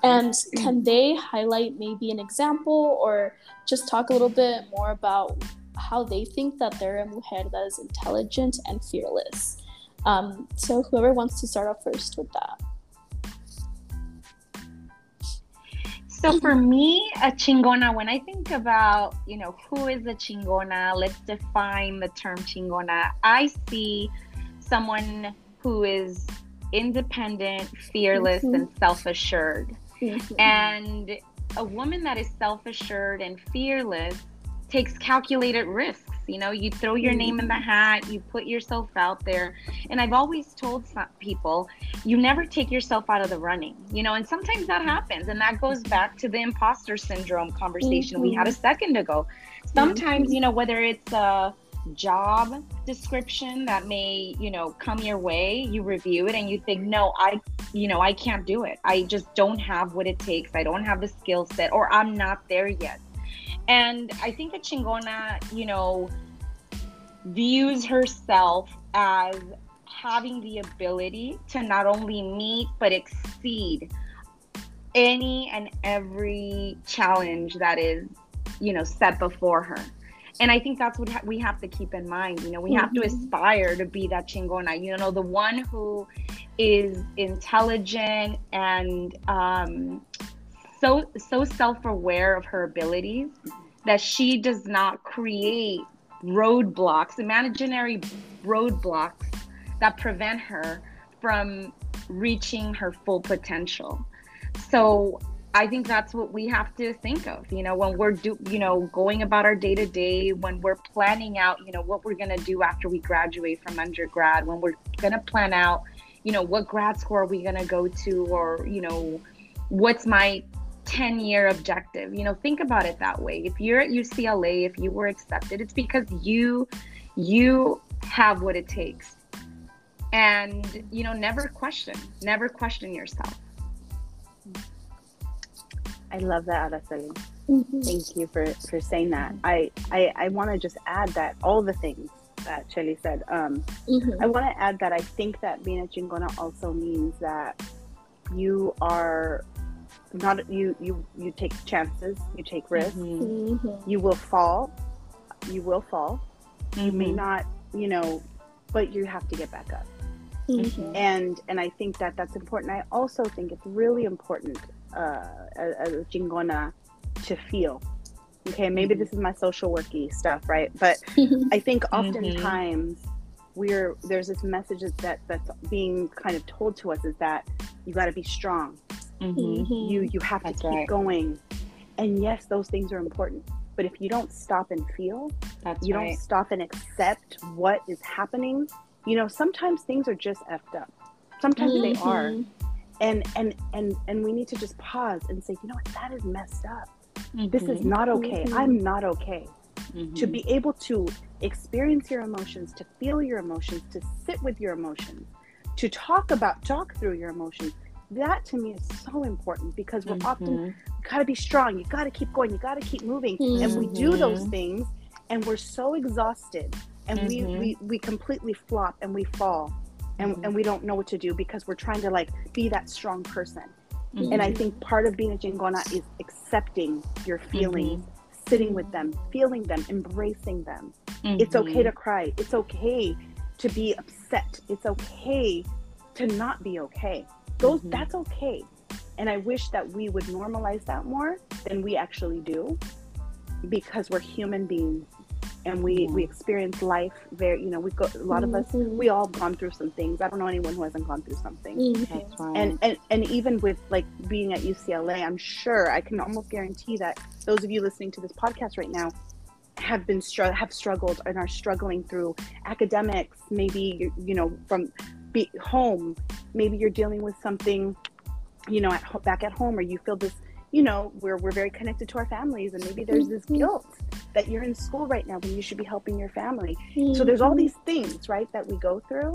And can they highlight maybe an example or just talk a little bit more about how they think that they're a mujer that is intelligent and fearless? Um, so, whoever wants to start off first with that. So for me, a chingona, when I think about, you know, who is a chingona, let's define the term chingona. I see someone who is independent, fearless, mm-hmm. and self assured. Mm-hmm. And a woman that is self assured and fearless takes calculated risks. You know, you throw your name in the mm-hmm. hat, you put yourself out there. And I've always told some people, you never take yourself out of the running, you know, and sometimes that happens. And that goes back to the imposter syndrome conversation mm-hmm. we had a mm-hmm. second ago. Sometimes, mm-hmm. you know, whether it's a job description that may, you know, come your way, you review it and you think, no, I, you know, I can't do it. I just don't have what it takes. I don't have the skill set or I'm not there yet and I think that Chingona, you know, views herself as having the ability to not only meet but exceed any and every challenge that is, you know, set before her. And I think that's what ha- we have to keep in mind. You know, we mm-hmm. have to mm-hmm. aspire to be that chingona, you know, the one who is intelligent and um, so so self-aware of her abilities that she does not create roadblocks, imaginary roadblocks that prevent her from reaching her full potential. So I think that's what we have to think of, you know, when we're do, you know, going about our day to day, when we're planning out, you know, what we're going to do after we graduate from undergrad, when we're going to plan out, you know, what grad school are we going to go to or, you know, what's my 10 year objective. You know, think about it that way. If you're at UCLA, if you were accepted, it's because you you have what it takes. And you know, never question, never question yourself. I love that, Araceli. Mm-hmm. Thank you for for saying that. I I, I want to just add that all the things that Shelly said. Um, mm-hmm. I want to add that I think that being a chingona also means that you are not you you you take chances you take risks mm-hmm. mm-hmm. you will fall you will fall you may mm-hmm. not you know but you have to get back up mm-hmm. and and i think that that's important i also think it's really important uh as a chingona to feel okay maybe this is my social worky stuff right but i think oftentimes we're there's this message that that's being kind of told to us is that you got to be strong Mm-hmm. You you have That's to keep right. going. And yes, those things are important. But if you don't stop and feel, That's you right. don't stop and accept what is happening, you know, sometimes things are just effed up. Sometimes mm-hmm. they are. And and and and we need to just pause and say, you know what, that is messed up. Mm-hmm. This is mm-hmm. not okay. Mm-hmm. I'm not okay. To mm-hmm. be able to experience your emotions, to feel your emotions, to sit with your emotions, to talk about talk through your emotions that to me is so important because we're mm-hmm. often you gotta be strong you gotta keep going you gotta keep moving mm-hmm. and we do those mm-hmm. things and we're so exhausted and mm-hmm. we, we we completely flop and we fall and, mm-hmm. and we don't know what to do because we're trying to like be that strong person. And i mm-hmm. think part of being a chingona is accepting your feelings sitting with them feeling them embracing them. It's okay to cry. It's okay to be upset. It's okay to not be okay. Those mm-hmm. that's okay. And i wish that we would normalize that more than we actually do because we're human beings and we we experience life very you know we go a lot of us mm-hmm. we all gone through some things. I don't know anyone who hasn't gone through something. Mm-hmm. and, and and even with like being at ucla i'm sure i can almost guarantee that those of you listening to this podcast right now have been str- have struggled and are struggling through academics maybe you know from be home. Maybe you're dealing with something you know at back at home or you feel this you know we're, we're very connected to our families and maybe there's this mm-hmm. guilt that you're in school right now when you should be helping your family mm-hmm. so there's all these things right that we go through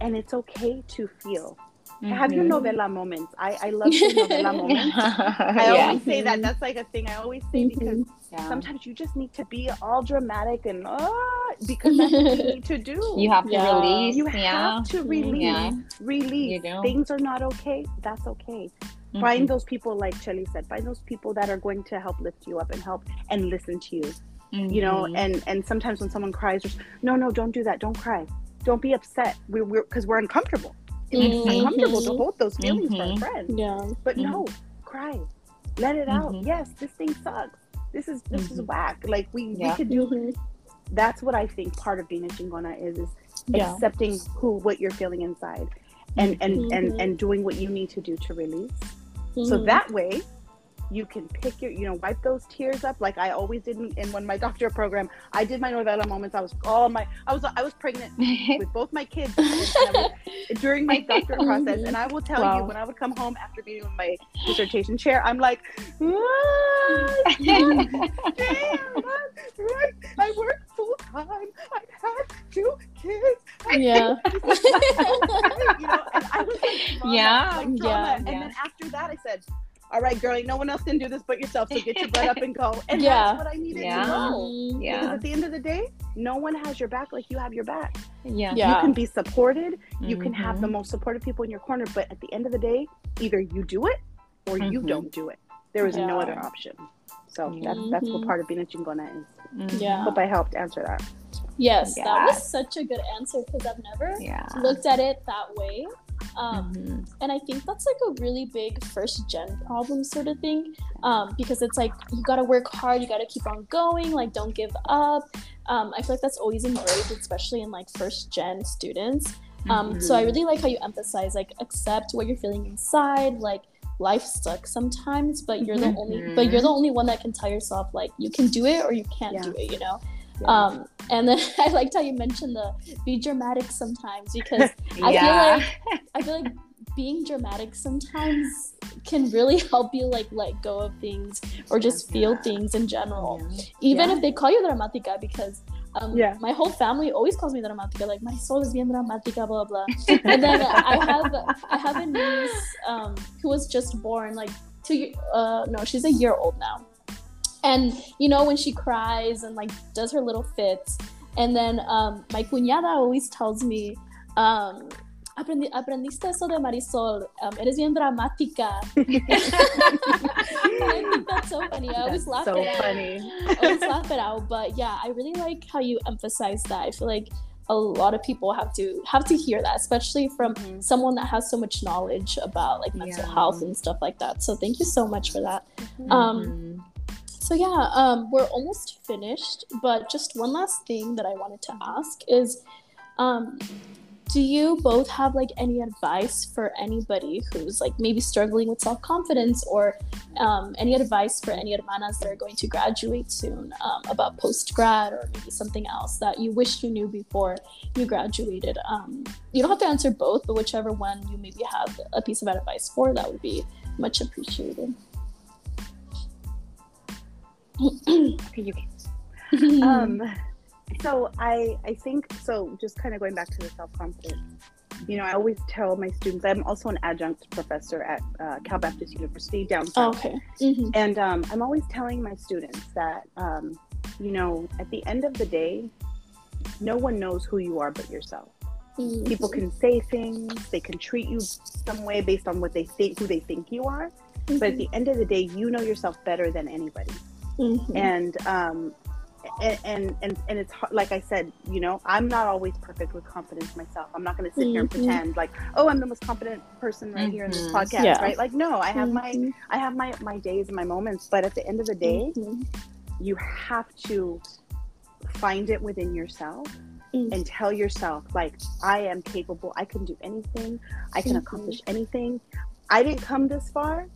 and it's okay to feel mm-hmm. have your novela moments i i love your novela moments i yeah. always say that that's like a thing i always say because mm-hmm. yeah. sometimes you just need to be all dramatic and oh not because that's what you need to do. You have to Yeah. release. You yeah. have to release. Yeah. Release. Things are not okay. That's okay. Mhm. Find those people, like Shelly said, find those people that are going to help lift you up and help and listen to you. You know, Mhm. and and sometimes when someone cries, there's, no, no, don't do that. Don't cry. Don't be upset. We, we're because we're uncomfortable. It It's Mhm. uncomfortable to hold those feelings for a friend. Yeah. But no, cry. Let it out. Yes, this thing sucks. This is this is whack. Like we, Yeah. we could do that's what I think part of being a chingona is is Yeah. accepting who what you're feeling inside and and Mhm. and and doing what you need to do to release so Mhm. that way you can pick your you know wipe those tears up. Like i always did in, in when my doctor program i did my novela moments. I was all my i was i was pregnant with both my kids was- during my doctorate process. And i will tell you when i would come home after being in my dissertation chair i'm like "Ah, damn, right? I work full time i had two kids Yeah. you know, and I was like, trauma, Yeah, like yeah, And yeah. then after that, I said, "All right, girlie, no one else can do this but yourself. So get your butt up and go." And Yeah. that's what I needed Yeah. to know. Mhm. Because at the end of the day, no one has your back like you have your back. Yeah. Yeah. You can be supported. You can have the Mhm. most supportive people in your corner. But at the end of the day, either you do it or you Mhm. don't do it. There is no other option. So Yeah. that's that's what part of being a chingona is. Mhm. Yeah. Hope I helped answer that. Yes, that was such a good answer because I've never Yeah. looked at it that way. Um, Mhm. and I think that's like a really big first gen problem sort of thing. Um, because it's like you gotta work hard, you gotta keep on going, like don't give up. Um, I feel like that's always engraved, especially in like first gen students. Um, so I Mhm. really like how you emphasize like accept what you're feeling inside, like life sucks sometimes, but you're the only but you're the only one that can tell yourself like you can do it or you can't Yeah. do it, you know? Yeah. Um, and then I liked how you mentioned the be dramatic sometimes because I feel like I feel like being dramatic sometimes can really help you like let go of things or just feel Yeah. things in general. Yeah. Even Yeah. if they call you dramatica because um, Yeah. my whole family always calls me dramatica, like my soul is bien dramatica, blah blah. and then I have I have a niece um, who was just born like two uh no she's a year old now and you know when she cries and like does her little fits and then um, my cuñada always tells me um, Aprendi, aprendiste eso de Marisol. Um, eres bien dramática. I think that's so funny. I always That's laugh so at it. funny. I always laugh it out. But yeah, I really like how you emphasize that. I feel like a lot of people have to have to hear that, especially from Mhm. someone that has so much knowledge about like mental Yeah. health and stuff like that. So thank you so much for that. Mm-hmm. Um, so yeah, um, we're almost finished, but just one last thing that I wanted to ask is, um, do you both have like any advice for anybody who's like maybe struggling with self confidence, or um, any advice for any hermanas that are going to graduate soon um, about post grad or maybe something else that you wish you knew before you graduated? Um, you don't have to answer both, but whichever one you maybe have a piece of advice for, that would be much appreciated. Okay, you can- um so i i think so just kind of going back to the self-confidence you know i always tell my students i'm also an adjunct professor at uh, cal baptist university downtown okay. hmm and um, i'm always telling my students that um, you know at the end of the day no one knows who you are but yourself Mm-hmm. people can say things they can treat you some way based on what they think who they think you are but at the end of the day you know yourself better than anybody Mhm. and um and and and, and it's hard, like i said you know i'm not always perfect with confidence myself i'm not going to sit here and Mhm. pretend like oh i'm the most confident person right here in this Mhm. podcast Yeah. right like no i have my Mhm. i have my my days and my moments but at the end of the day Mhm. you have to find it within yourself and tell yourself like i am capable i can do anything i can accomplish anything i didn't come this far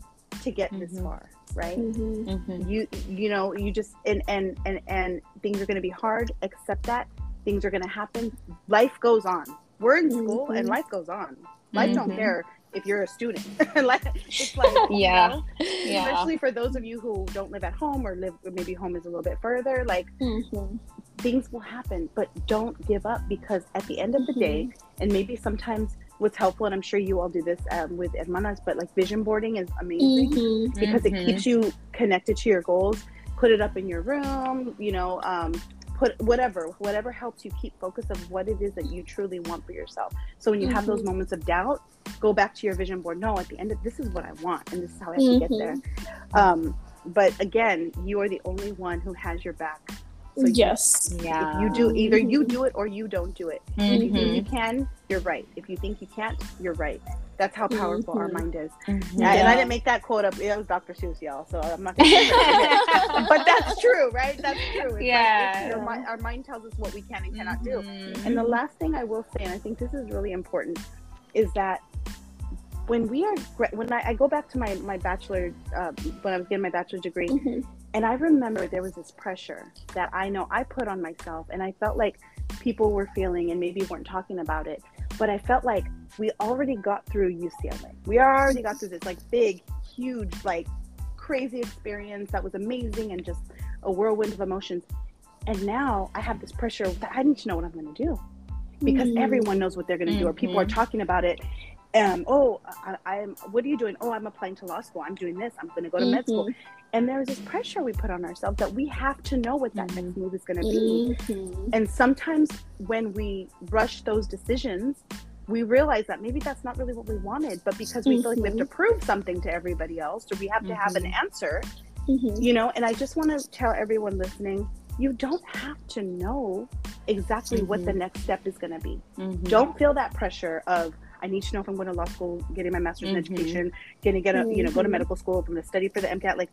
to get this far right Mhm. Mhm. you you know you just and and and, and things are going to be hard accept that things are going to happen life goes on we're in school and Mhm. life goes on life don't Mhm. care if you're a student like it's like you Yeah. know, Yeah. especially for those of you who don't live at home or live or maybe home is a little bit further like Mhm. things will happen but don't give up because at the end of the day and maybe sometimes what's helpful and i'm sure you all do this um, with hermanas but like vision boarding is amazing Mhm. because it keeps you connected to your goals put it up in your room you know um, put whatever whatever helps you keep focus of what it is that you truly want for yourself so when you mm-hmm. have those mm-hmm. moments of doubt go back to your vision board no at the end of this is what i want and this is how i have mm-hmm. to get there mm-hmm. um, but again you are the only one who has your back so yes you, yeah if you do either you do it or you don't do it mm-hmm. if you think you mm-hmm. can you're right if you think you can't you're right that's how powerful mm-hmm. our mind is. Mm-hmm. Yeah. And I didn't make that quote up. It was Dr. Seuss, y'all. So I'm not. Gonna but that's true, right? That's true. It's yeah. Like, mind, our mind tells us what we can and cannot mm-hmm. do. And the last thing I will say, and I think this is really important, is that when we are when I, I go back to my my bachelor uh, when I was getting my bachelor's degree, mm-hmm. And I remember there was this pressure that I know I put on myself, and I felt like people were feeling and maybe weren't talking about it but I felt like we already got through UCLA. We already got through this like big, huge, like crazy experience that was amazing and just a whirlwind of emotions. And now I have this pressure that I need to know what I'm going to do because mm-hmm. everyone knows what they're going to mm-hmm. do, or people are mm-hmm. talking about it. Um, oh, I, am What are you doing? Oh, I'm applying to law school. I'm doing this. I'm going to go to mm-hmm. med school. Mm-hmm. And there's this pressure we put on ourselves that we have to know what that next move is going to be. Mm-hmm. And sometimes when we rush those decisions, we realize that maybe that's not really what we wanted, but because we mm-hmm. feel like we have to mm-hmm. prove something to everybody else, or we have to mm-hmm. have an mm-hmm. answer, mm-hmm. you know. And I just want to tell everyone listening, you don't have to know exactly what the next step is going to be. Don't feel that pressure of I need to know if I'm going to law school, getting my master's in education, getting get a you know go to medical school, I'm going to study for the MCAT. Like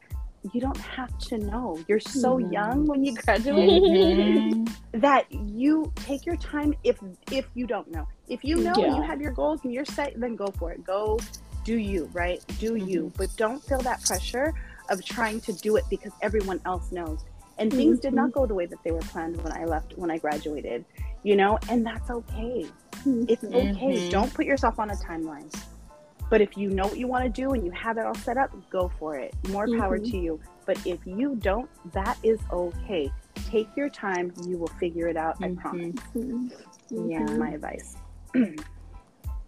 you don't have to know. You're so mm-hmm. young when you graduate mm-hmm. that you take your time if if you don't know. If you know yeah. you have your goals and you're set, then go for it. Go do you, right? Do mm-hmm. you. But don't feel that pressure of trying to do it because everyone else knows. And things did not mm-hmm. go the way that they were planned when I left when I graduated. You know, and that's okay. It's okay. Mm-hmm. Don't put yourself on a timeline but if you know what you want to do and you have it all set up, go for it. More power mm-hmm. to you. But if you don't, that is okay. Take your time. You will figure it out. Mm-hmm. I promise. Mm-hmm. Yeah. My advice.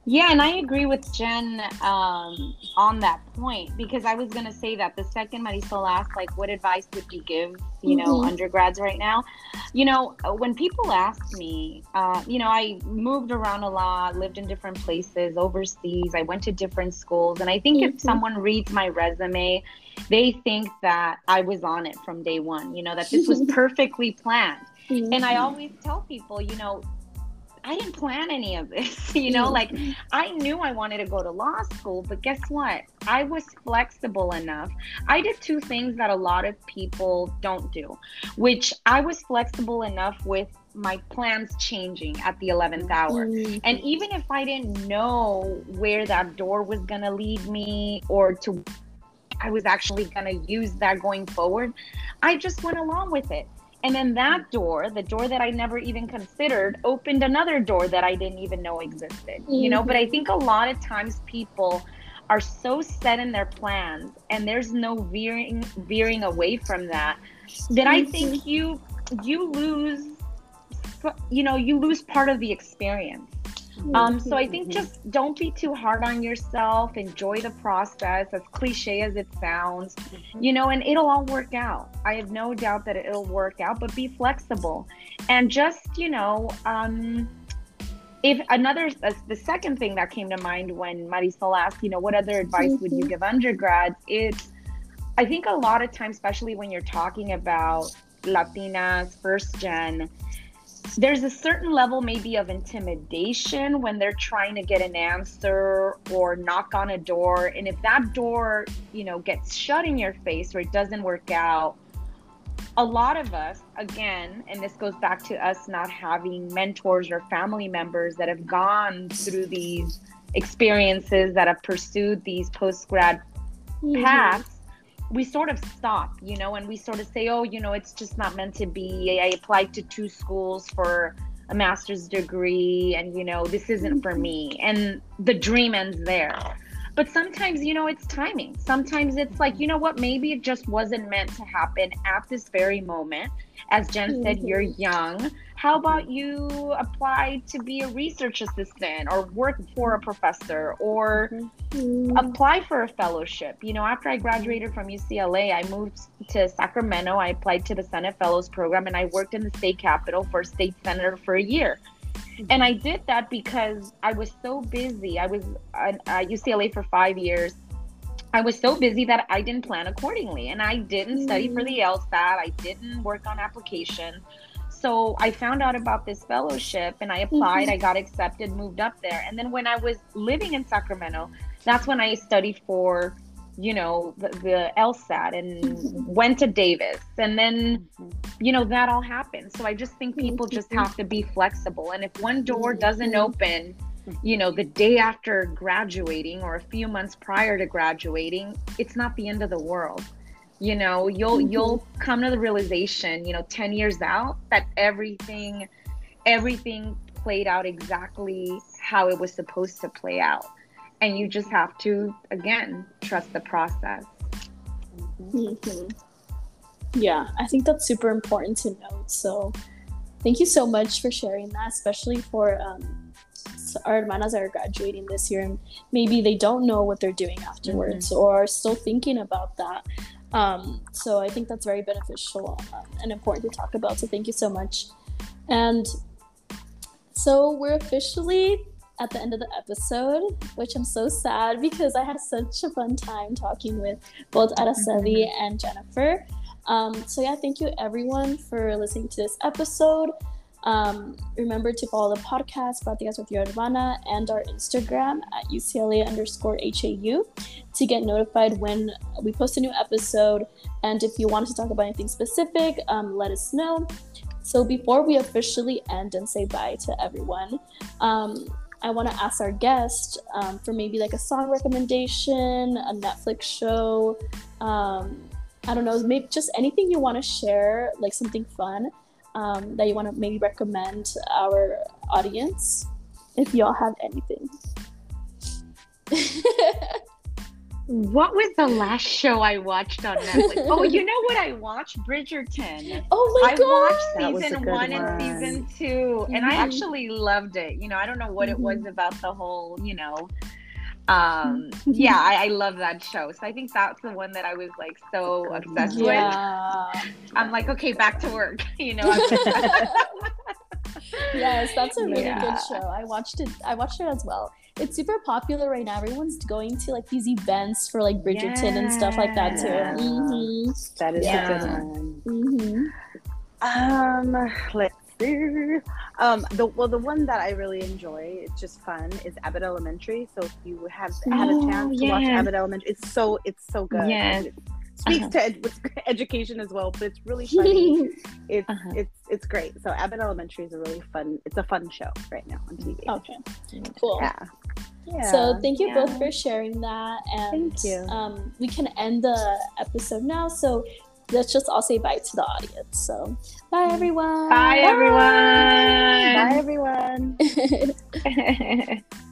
Yeah, and I agree with Jen um, on that point because I was going to say that the second Marisol asked, like, what advice would you give, you know, mm-hmm. undergrads right now? You know, when people ask me, uh, you know, I moved around a lot, lived in different places, overseas, I went to different schools. And I think mm-hmm. if someone reads my resume, they think that I was on it from day one, you know, that this was perfectly planned. Mm-hmm. And I always tell people, you know, I didn't plan any of this. you know, like mm-hmm. I knew I wanted to go to law school, but guess what? I was flexible enough. I did two things that a lot of people don't do, which I was flexible enough with my plans changing at the 11th hour. Mm-hmm. And even if I didn't know where that door was going to lead me or to I was actually going to use that going forward, I just went along with it. And then that door, the door that I never even considered, opened another door that I didn't even know existed. Mm-hmm. You know, but I think a lot of times people are so set in their plans and there's no veering veering away from that that I think mm-hmm. you you lose you know, you lose part of the experience. Um, so I think just don't be too hard on yourself. Enjoy the process, as cliche as it sounds, you know, and it'll all work out. I have no doubt that it'll work out, but be flexible and just, you know, um, if another uh, the second thing that came to mind when Marisol asked, you know, what other advice mm-hmm. would you mm-hmm. give undergrads? It's I think a lot of times, especially when you're talking about Latinas, first gen, there's a certain level maybe of intimidation when they're trying to get an answer or knock on a door and if that door you know gets shut in your face or it doesn't work out a lot of us again and this goes back to us not having mentors or family members that have gone through these experiences that have pursued these post grad mm-hmm. paths we sort of stop, you know, and we sort of say, oh, you know, it's just not meant to be. I applied to two schools for a master's degree, and, you know, this isn't for mm-hmm. me. And the dream ends there. But sometimes you know it's timing. Sometimes it's like you know what? Maybe it just wasn't meant to happen at this very moment. As jen mm-hmm. said you're young. How about you apply to be a research assistant or work for a professor or mm-hmm. apply for a fellowship? You know after i graduated from ucla i moved to sacramento. I applied to the senate fellows program and i worked in the state capitol for a state senator for a year and I did that because I was so busy. I was at, UCLA for five years. I was so busy that I didn't plan accordingly. And I didn't study for the mm. LSAT. I didn't work on applications. So I found out about this fellowship and I applied. Mm-hmm. I got accepted, moved up there. And then when I was living in Sacramento, that's when I studied for you know the, the LSAT and went to Davis. And then you know that all happened. So I just think people just have to be flexible. And if one door doesn't open you know the day after graduating or a few months prior to graduating it's not the end of the world. You know you'll mm-hmm. you'll come to the realization you know 10 years out that everything everything played out exactly how it was supposed to play out and you just have to again trust the process. Mm-hmm. yeah i think that's super important to note. So thank you so much for sharing that especially for um, our hermanas that are graduating this year and maybe they don't know what they're doing afterwards mm-hmm. or are still thinking about that. Um, so i think that's very beneficial um, and important to talk about. So thank you so much. And so we're officially at the end of the episode, which I'm so sad because I had such a fun time talking with both Araceli mm-hmm. and Jennifer. Um, so, yeah, thank you everyone for listening to this episode. Um, remember to follow the podcast, Pláticas with Your Hermana, and our Instagram at UCLA underscore HAU to get notified when we post a new episode. And if you want to talk about anything specific, um, let us know. So, before we officially end and say bye to everyone, um, I want to ask our guest um, for maybe like a song recommendation, a Netflix show. Um, I don't know, maybe just anything you want to share, like something fun um, that you want to maybe recommend our audience, if y'all have anything. What was the last show I watched on Netflix? oh, you know what I watched? Bridgerton. Oh my I god! I watched season one, one, and season 2 mm-hmm. and I mm-hmm. actually loved it. You know, I don't know what it was mm-hmm. about the whole, you know, um yeah I, I, love that show so i think that's the one that i was like so obsessed yeah. with i'm like okay back to work you know yes that's a really yeah. good show i watched it i watched it as well it's super popular right now. Everyone's going to like these events for like Bridgerton yeah. and stuff like that too. Mm-hmm. That is yeah. a good one. Mm-hmm. Um, let's see. Um, the well, the one that I really enjoy, it's just fun, is Abbott Elementary. So if you have had a chance to watch Abbott Elementary, it's so it's so good. Yes. It speaks uh-huh. to ed- education as well, but it's really funny. it's uh-huh. it's it's great. So Abbott Elementary is a really fun. It's a fun show right now on TV. Okay, cool. Yeah. Yeah. So thank you yeah. both for sharing that, and thank you. Um, we can end the episode now. So let's just all say bye to the audience. So bye everyone. Bye, bye. everyone. Bye everyone.